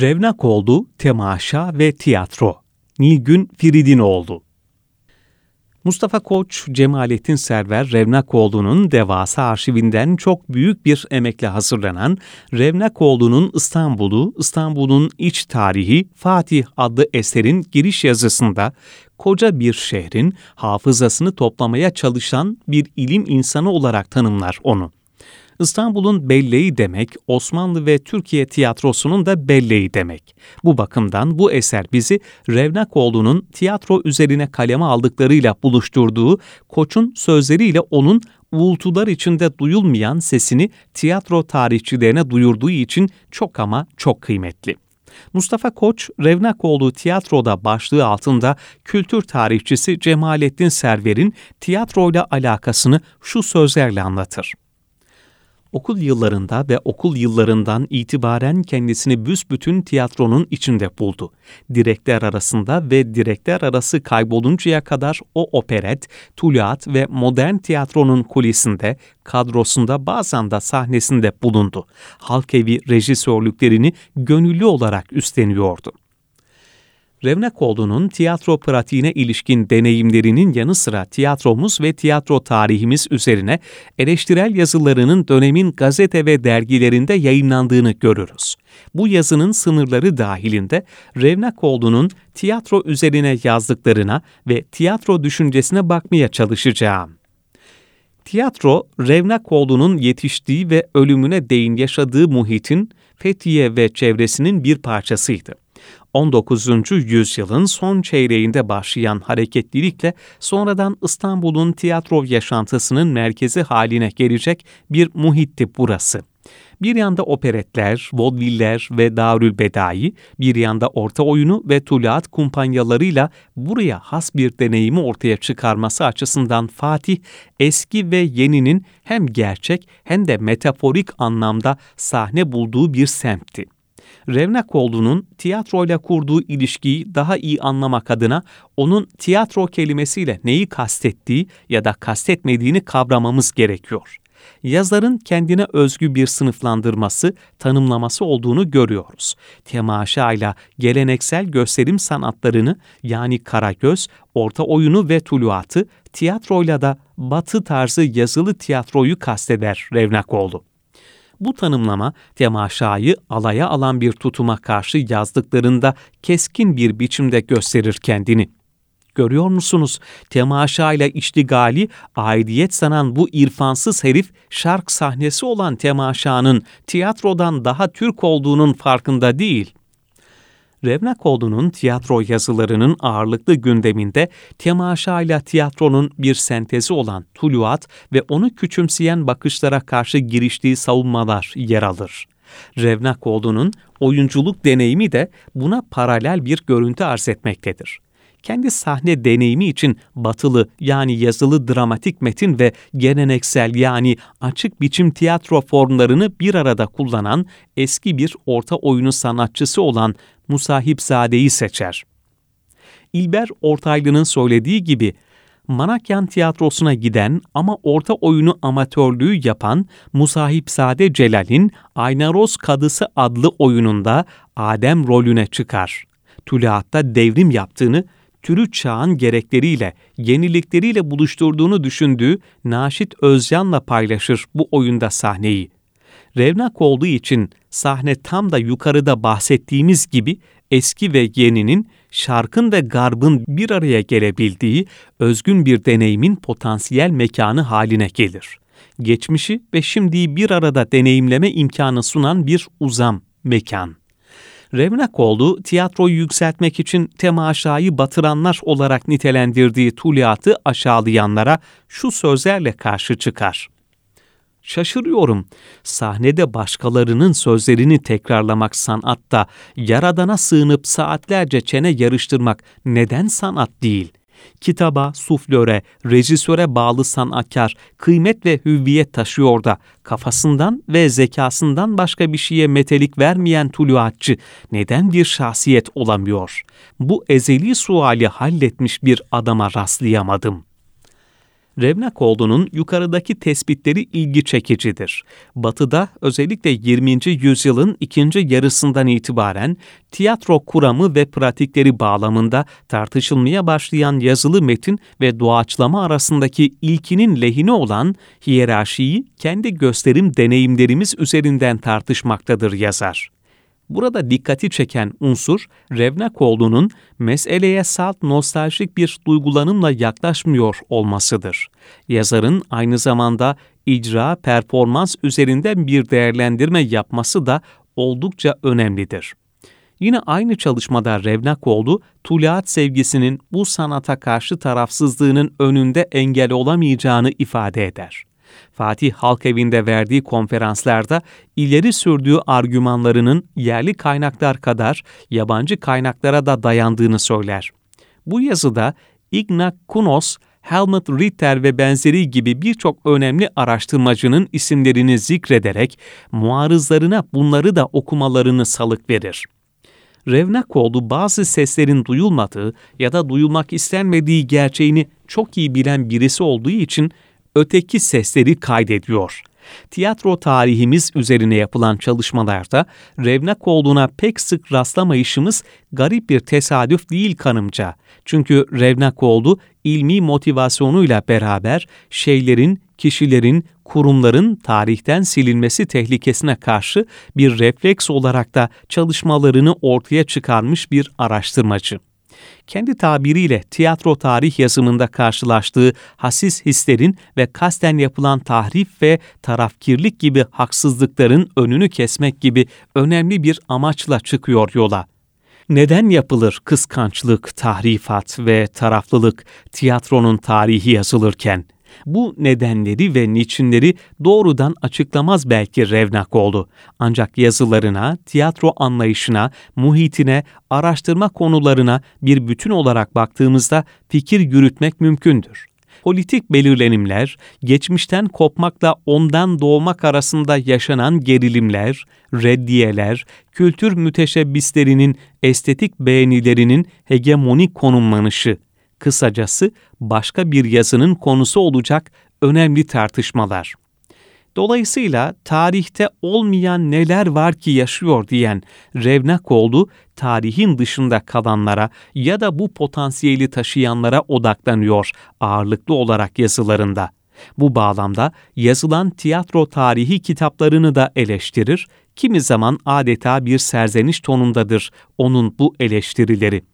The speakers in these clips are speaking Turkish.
Revnak oldu, temaşa ve tiyatro. Nilgün Firidinoğlu Mustafa Koç, Cemalettin Server Revnakoğlu'nun devasa arşivinden çok büyük bir emekle hazırlanan Revnakoğlu'nun İstanbul'u, İstanbul'un iç tarihi Fatih adlı eserin giriş yazısında koca bir şehrin hafızasını toplamaya çalışan bir ilim insanı olarak tanımlar onu. İstanbul'un belleği demek, Osmanlı ve Türkiye tiyatrosunun da belleği demek. Bu bakımdan bu eser bizi Revnakoğlu'nun tiyatro üzerine kaleme aldıklarıyla buluşturduğu Koç'un sözleriyle onun uğultular içinde duyulmayan sesini tiyatro tarihçilerine duyurduğu için çok ama çok kıymetli. Mustafa Koç, Revnakoğlu tiyatroda başlığı altında kültür tarihçisi Cemalettin Server'in tiyatroyla alakasını şu sözlerle anlatır okul yıllarında ve okul yıllarından itibaren kendisini büsbütün tiyatronun içinde buldu. Direkler arasında ve direkler arası kayboluncaya kadar o operet, tuluat ve modern tiyatronun kulisinde, kadrosunda bazen de sahnesinde bulundu. Halk evi rejisörlüklerini gönüllü olarak üstleniyordu. Revnakoğlu'nun tiyatro pratiğine ilişkin deneyimlerinin yanı sıra tiyatromuz ve tiyatro tarihimiz üzerine eleştirel yazılarının dönemin gazete ve dergilerinde yayınlandığını görürüz. Bu yazının sınırları dahilinde Revnakoğlu'nun tiyatro üzerine yazdıklarına ve tiyatro düşüncesine bakmaya çalışacağım. Tiyatro, Revnakoğlu'nun yetiştiği ve ölümüne değin yaşadığı muhitin Fethiye ve çevresinin bir parçasıydı. 19. yüzyılın son çeyreğinde başlayan hareketlilikle sonradan İstanbul'un tiyatro yaşantısının merkezi haline gelecek bir muhitti burası. Bir yanda operetler, vodviller ve Darül Bedai, bir yanda orta oyunu ve tuluat kumpanyalarıyla buraya has bir deneyimi ortaya çıkarması açısından Fatih, eski ve yeninin hem gerçek hem de metaforik anlamda sahne bulduğu bir semtti. Revnakoğlu'nun tiyatroyla kurduğu ilişkiyi daha iyi anlamak adına onun tiyatro kelimesiyle neyi kastettiği ya da kastetmediğini kavramamız gerekiyor. Yazarın kendine özgü bir sınıflandırması, tanımlaması olduğunu görüyoruz. Temaşayla geleneksel gösterim sanatlarını yani karagöz, orta oyunu ve tuluatı, tiyatroyla da batı tarzı yazılı tiyatroyu kasteder Revnakoğlu. Bu tanımlama temaşayı alaya alan bir tutuma karşı yazdıklarında keskin bir biçimde gösterir kendini. Görüyor musunuz? Temaşayla iştigali, aidiyet sanan bu irfansız herif şark sahnesi olan temaşanın tiyatrodan daha Türk olduğunun farkında değil. Revnakoğlu'nun tiyatro yazılarının ağırlıklı gündeminde temaşayla tiyatronun bir sentezi olan Tuluat ve onu küçümseyen bakışlara karşı giriştiği savunmalar yer alır. Revnakoğlu'nun oyunculuk deneyimi de buna paralel bir görüntü arz etmektedir kendi sahne deneyimi için batılı yani yazılı dramatik metin ve geleneksel yani açık biçim tiyatro formlarını bir arada kullanan eski bir orta oyunu sanatçısı olan Musahipzade'yi seçer. İlber Ortaylı'nın söylediği gibi Manakyan tiyatrosuna giden ama orta oyunu amatörlüğü yapan Musahipzade Celal'in Aynaroz Kadısı adlı oyununda Adem rolüne çıkar. Tülaatta devrim yaptığını türü çağın gerekleriyle, yenilikleriyle buluşturduğunu düşündüğü Naşit Özcan'la paylaşır bu oyunda sahneyi. Revnak olduğu için sahne tam da yukarıda bahsettiğimiz gibi eski ve yeninin, şarkın ve garbın bir araya gelebildiği özgün bir deneyimin potansiyel mekanı haline gelir. Geçmişi ve şimdiyi bir arada deneyimleme imkanı sunan bir uzam mekan. Revnakoğlu tiyatroyu yükseltmek için temaşayı batıranlar olarak nitelendirdiği Tuliat'ı aşağılayanlara şu sözlerle karşı çıkar. Şaşırıyorum. Sahnede başkalarının sözlerini tekrarlamak sanatta, yaradana sığınıp saatlerce çene yarıştırmak neden sanat değil? kitaba, suflöre, rejisöre bağlı sanatkar kıymet ve hüviyet taşıyor da kafasından ve zekasından başka bir şeye metelik vermeyen tuluatçı neden bir şahsiyet olamıyor? Bu ezeli suali halletmiş bir adama rastlayamadım. Revnakoğlu'nun yukarıdaki tespitleri ilgi çekicidir. Batı'da özellikle 20. yüzyılın ikinci yarısından itibaren tiyatro kuramı ve pratikleri bağlamında tartışılmaya başlayan yazılı metin ve doğaçlama arasındaki ilkinin lehine olan hiyerarşiyi kendi gösterim deneyimlerimiz üzerinden tartışmaktadır yazar. Burada dikkati çeken unsur, Revnakoğlu'nun meseleye salt nostaljik bir duygulanımla yaklaşmıyor olmasıdır. Yazarın aynı zamanda icra, performans üzerinden bir değerlendirme yapması da oldukça önemlidir. Yine aynı çalışmada Revnakoğlu, Tuluat sevgisinin bu sanata karşı tarafsızlığının önünde engel olamayacağını ifade eder. Fatih Halk Evi'nde verdiği konferanslarda ileri sürdüğü argümanlarının yerli kaynaklar kadar yabancı kaynaklara da dayandığını söyler. Bu yazıda Ignac Kunos, Helmut Ritter ve benzeri gibi birçok önemli araştırmacının isimlerini zikrederek muarızlarına bunları da okumalarını salık verir. Revnakoğlu bazı seslerin duyulmadığı ya da duyulmak istenmediği gerçeğini çok iyi bilen birisi olduğu için öteki sesleri kaydediyor. Tiyatro tarihimiz üzerine yapılan çalışmalarda revnak olduğuna pek sık rastlamayışımız garip bir tesadüf değil kanımca. Çünkü revnak oldu ilmi motivasyonuyla beraber şeylerin, kişilerin, kurumların tarihten silinmesi tehlikesine karşı bir refleks olarak da çalışmalarını ortaya çıkarmış bir araştırmacı kendi tabiriyle tiyatro tarih yazımında karşılaştığı hassiz hislerin ve kasten yapılan tahrif ve tarafkirlik gibi haksızlıkların önünü kesmek gibi önemli bir amaçla çıkıyor yola. Neden yapılır kıskançlık, tahrifat ve taraflılık tiyatronun tarihi yazılırken? Bu nedenleri ve niçinleri doğrudan açıklamaz belki Revnak oldu. Ancak yazılarına, tiyatro anlayışına, muhitine, araştırma konularına bir bütün olarak baktığımızda fikir yürütmek mümkündür politik belirlenimler, geçmişten kopmakla ondan doğmak arasında yaşanan gerilimler, reddiyeler, kültür müteşebbislerinin estetik beğenilerinin hegemonik konumlanışı, kısacası başka bir yazının konusu olacak önemli tartışmalar. Dolayısıyla tarihte olmayan neler var ki yaşıyor diyen Revnakoğlu, tarihin dışında kalanlara ya da bu potansiyeli taşıyanlara odaklanıyor ağırlıklı olarak yazılarında. Bu bağlamda yazılan tiyatro tarihi kitaplarını da eleştirir, kimi zaman adeta bir serzeniş tonundadır onun bu eleştirileri.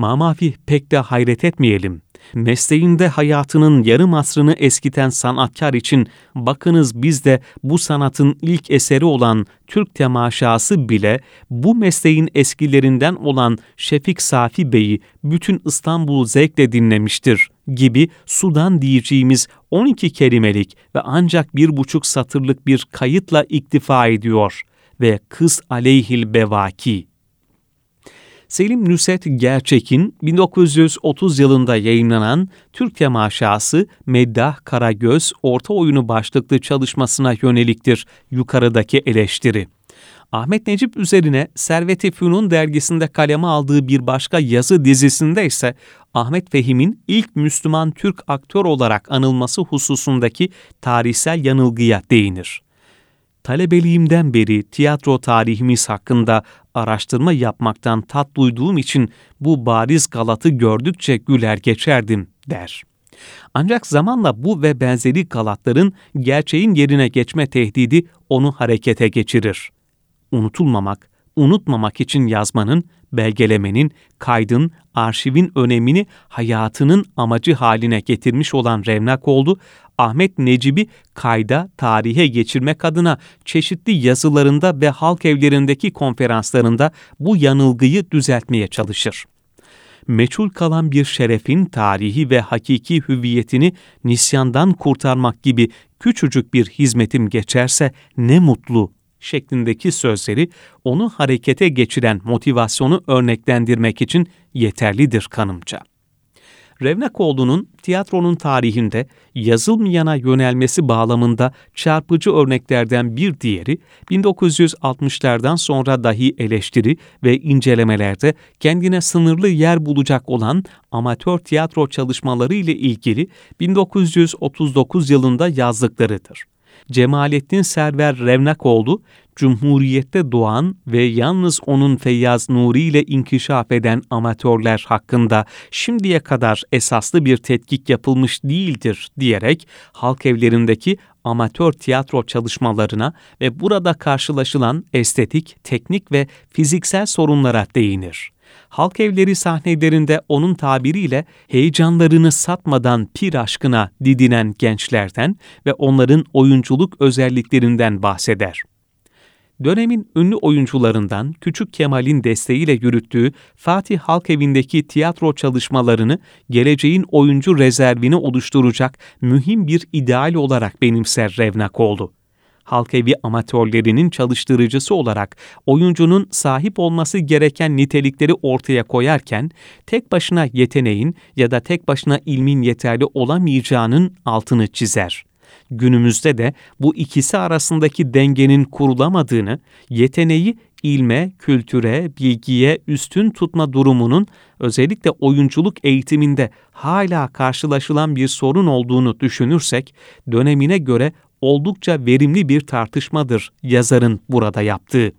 Mamafi pek de hayret etmeyelim. Mesleğinde hayatının yarım asrını eskiten sanatkar için bakınız biz de bu sanatın ilk eseri olan Türk temaşası bile bu mesleğin eskilerinden olan Şefik Safi Bey'i bütün İstanbul zevkle dinlemiştir gibi sudan diyeceğimiz 12 kelimelik ve ancak bir buçuk satırlık bir kayıtla iktifa ediyor ve kız aleyhil bevaki Selim Nusret Gerçek'in 1930 yılında yayınlanan Türk Temaşası Meddah Karagöz Orta Oyunu başlıklı çalışmasına yöneliktir yukarıdaki eleştiri. Ahmet Necip üzerine Servet-i Fünun dergisinde kaleme aldığı bir başka yazı dizisinde ise Ahmet Fehim'in ilk Müslüman Türk aktör olarak anılması hususundaki tarihsel yanılgıya değinir talebeliğimden beri tiyatro tarihimiz hakkında araştırma yapmaktan tat duyduğum için bu bariz galatı gördükçe güler geçerdim der. Ancak zamanla bu ve benzeri galatların gerçeğin yerine geçme tehdidi onu harekete geçirir. Unutulmamak, unutmamak için yazmanın, belgelemenin, kaydın, arşivin önemini hayatının amacı haline getirmiş olan Revnak oldu, Ahmet Necip'i kayda, tarihe geçirmek adına çeşitli yazılarında ve halk evlerindeki konferanslarında bu yanılgıyı düzeltmeye çalışır. Meçhul kalan bir şerefin tarihi ve hakiki hüviyetini nisyandan kurtarmak gibi küçücük bir hizmetim geçerse ne mutlu şeklindeki sözleri onu harekete geçiren motivasyonu örneklendirmek için yeterlidir kanımca. Revnakoğlu'nun tiyatronun tarihinde yazılmayana yönelmesi bağlamında çarpıcı örneklerden bir diğeri 1960'lardan sonra dahi eleştiri ve incelemelerde kendine sınırlı yer bulacak olan amatör tiyatro çalışmaları ile ilgili 1939 yılında yazdıklarıdır. Cemalettin Server Revnakoğlu, Cumhuriyette doğan ve yalnız onun Feyyaz Nuri ile inkişaf eden amatörler hakkında şimdiye kadar esaslı bir tetkik yapılmış değildir diyerek halk evlerindeki amatör tiyatro çalışmalarına ve burada karşılaşılan estetik, teknik ve fiziksel sorunlara değinir halk evleri sahnelerinde onun tabiriyle heyecanlarını satmadan pir aşkına didinen gençlerden ve onların oyunculuk özelliklerinden bahseder. Dönemin ünlü oyuncularından Küçük Kemal'in desteğiyle yürüttüğü Fatih Halk Evi'ndeki tiyatro çalışmalarını geleceğin oyuncu rezervini oluşturacak mühim bir ideal olarak benimser Revnakoğlu halk evi amatörlerinin çalıştırıcısı olarak oyuncunun sahip olması gereken nitelikleri ortaya koyarken tek başına yeteneğin ya da tek başına ilmin yeterli olamayacağının altını çizer. Günümüzde de bu ikisi arasındaki dengenin kurulamadığını, yeteneği ilme, kültüre, bilgiye üstün tutma durumunun özellikle oyunculuk eğitiminde hala karşılaşılan bir sorun olduğunu düşünürsek, dönemine göre oldukça verimli bir tartışmadır yazarın burada yaptığı.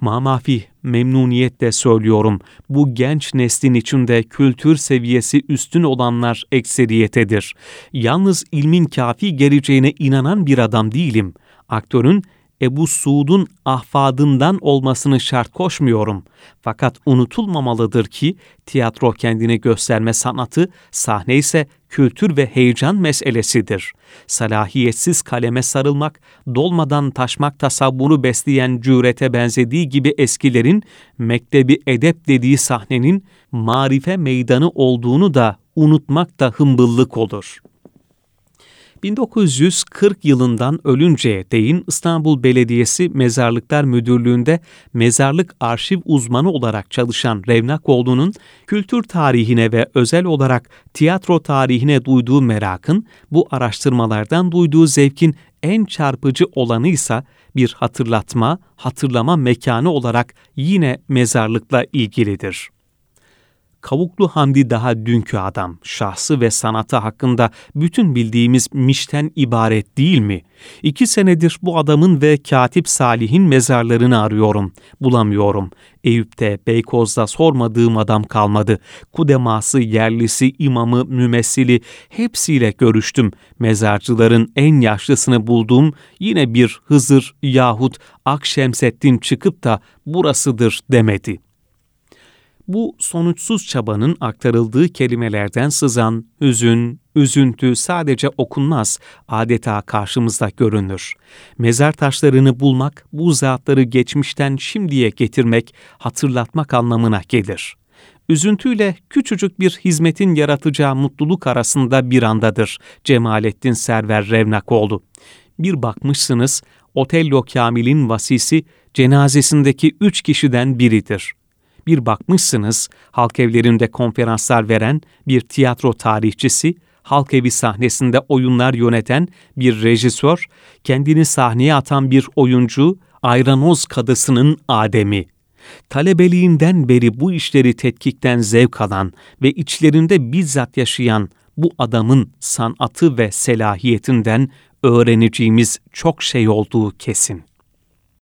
Mamafi memnuniyetle söylüyorum, bu genç neslin içinde kültür seviyesi üstün olanlar ekseriyetedir. Yalnız ilmin kafi geleceğine inanan bir adam değilim. Aktörün Ebu Suud'un ahfadından olmasını şart koşmuyorum. Fakat unutulmamalıdır ki tiyatro kendini gösterme sanatı, sahne ise kültür ve heyecan meselesidir. Salahiyetsiz kaleme sarılmak, dolmadan taşmak tasavvuru besleyen cürete benzediği gibi eskilerin mektebi edep dediği sahnenin marife meydanı olduğunu da unutmak da hımbıllık olur.'' 1940 yılından ölünceye değin İstanbul Belediyesi Mezarlıklar Müdürlüğü'nde mezarlık arşiv uzmanı olarak çalışan Revnakoğlu'nun kültür tarihine ve özel olarak tiyatro tarihine duyduğu merakın, bu araştırmalardan duyduğu zevkin en çarpıcı olanı ise bir hatırlatma, hatırlama mekanı olarak yine mezarlıkla ilgilidir. Kavuklu Hamdi daha dünkü adam, şahsı ve sanatı hakkında bütün bildiğimiz Miş'ten ibaret değil mi? İki senedir bu adamın ve Katip Salih'in mezarlarını arıyorum, bulamıyorum. Eyüp'te, Beykoz'da sormadığım adam kalmadı. Kudeması, yerlisi, imamı, mümessili hepsiyle görüştüm. Mezarcıların en yaşlısını buldum. Yine bir Hızır yahut Akşemseddin çıkıp da burasıdır demedi.'' Bu sonuçsuz çabanın aktarıldığı kelimelerden sızan hüzün, üzüntü sadece okunmaz, adeta karşımızda görünür. Mezar taşlarını bulmak, bu zatları geçmişten şimdiye getirmek, hatırlatmak anlamına gelir. Üzüntüyle küçücük bir hizmetin yaratacağı mutluluk arasında bir andadır Cemalettin Server Revnakoğlu. Bir bakmışsınız, Otello Kamil'in vasisi cenazesindeki üç kişiden biridir bir bakmışsınız halk evlerinde konferanslar veren bir tiyatro tarihçisi, halk evi sahnesinde oyunlar yöneten bir rejisör, kendini sahneye atan bir oyuncu, ayranoz kadısının Adem'i. Talebeliğinden beri bu işleri tetkikten zevk alan ve içlerinde bizzat yaşayan bu adamın sanatı ve selahiyetinden öğreneceğimiz çok şey olduğu kesin.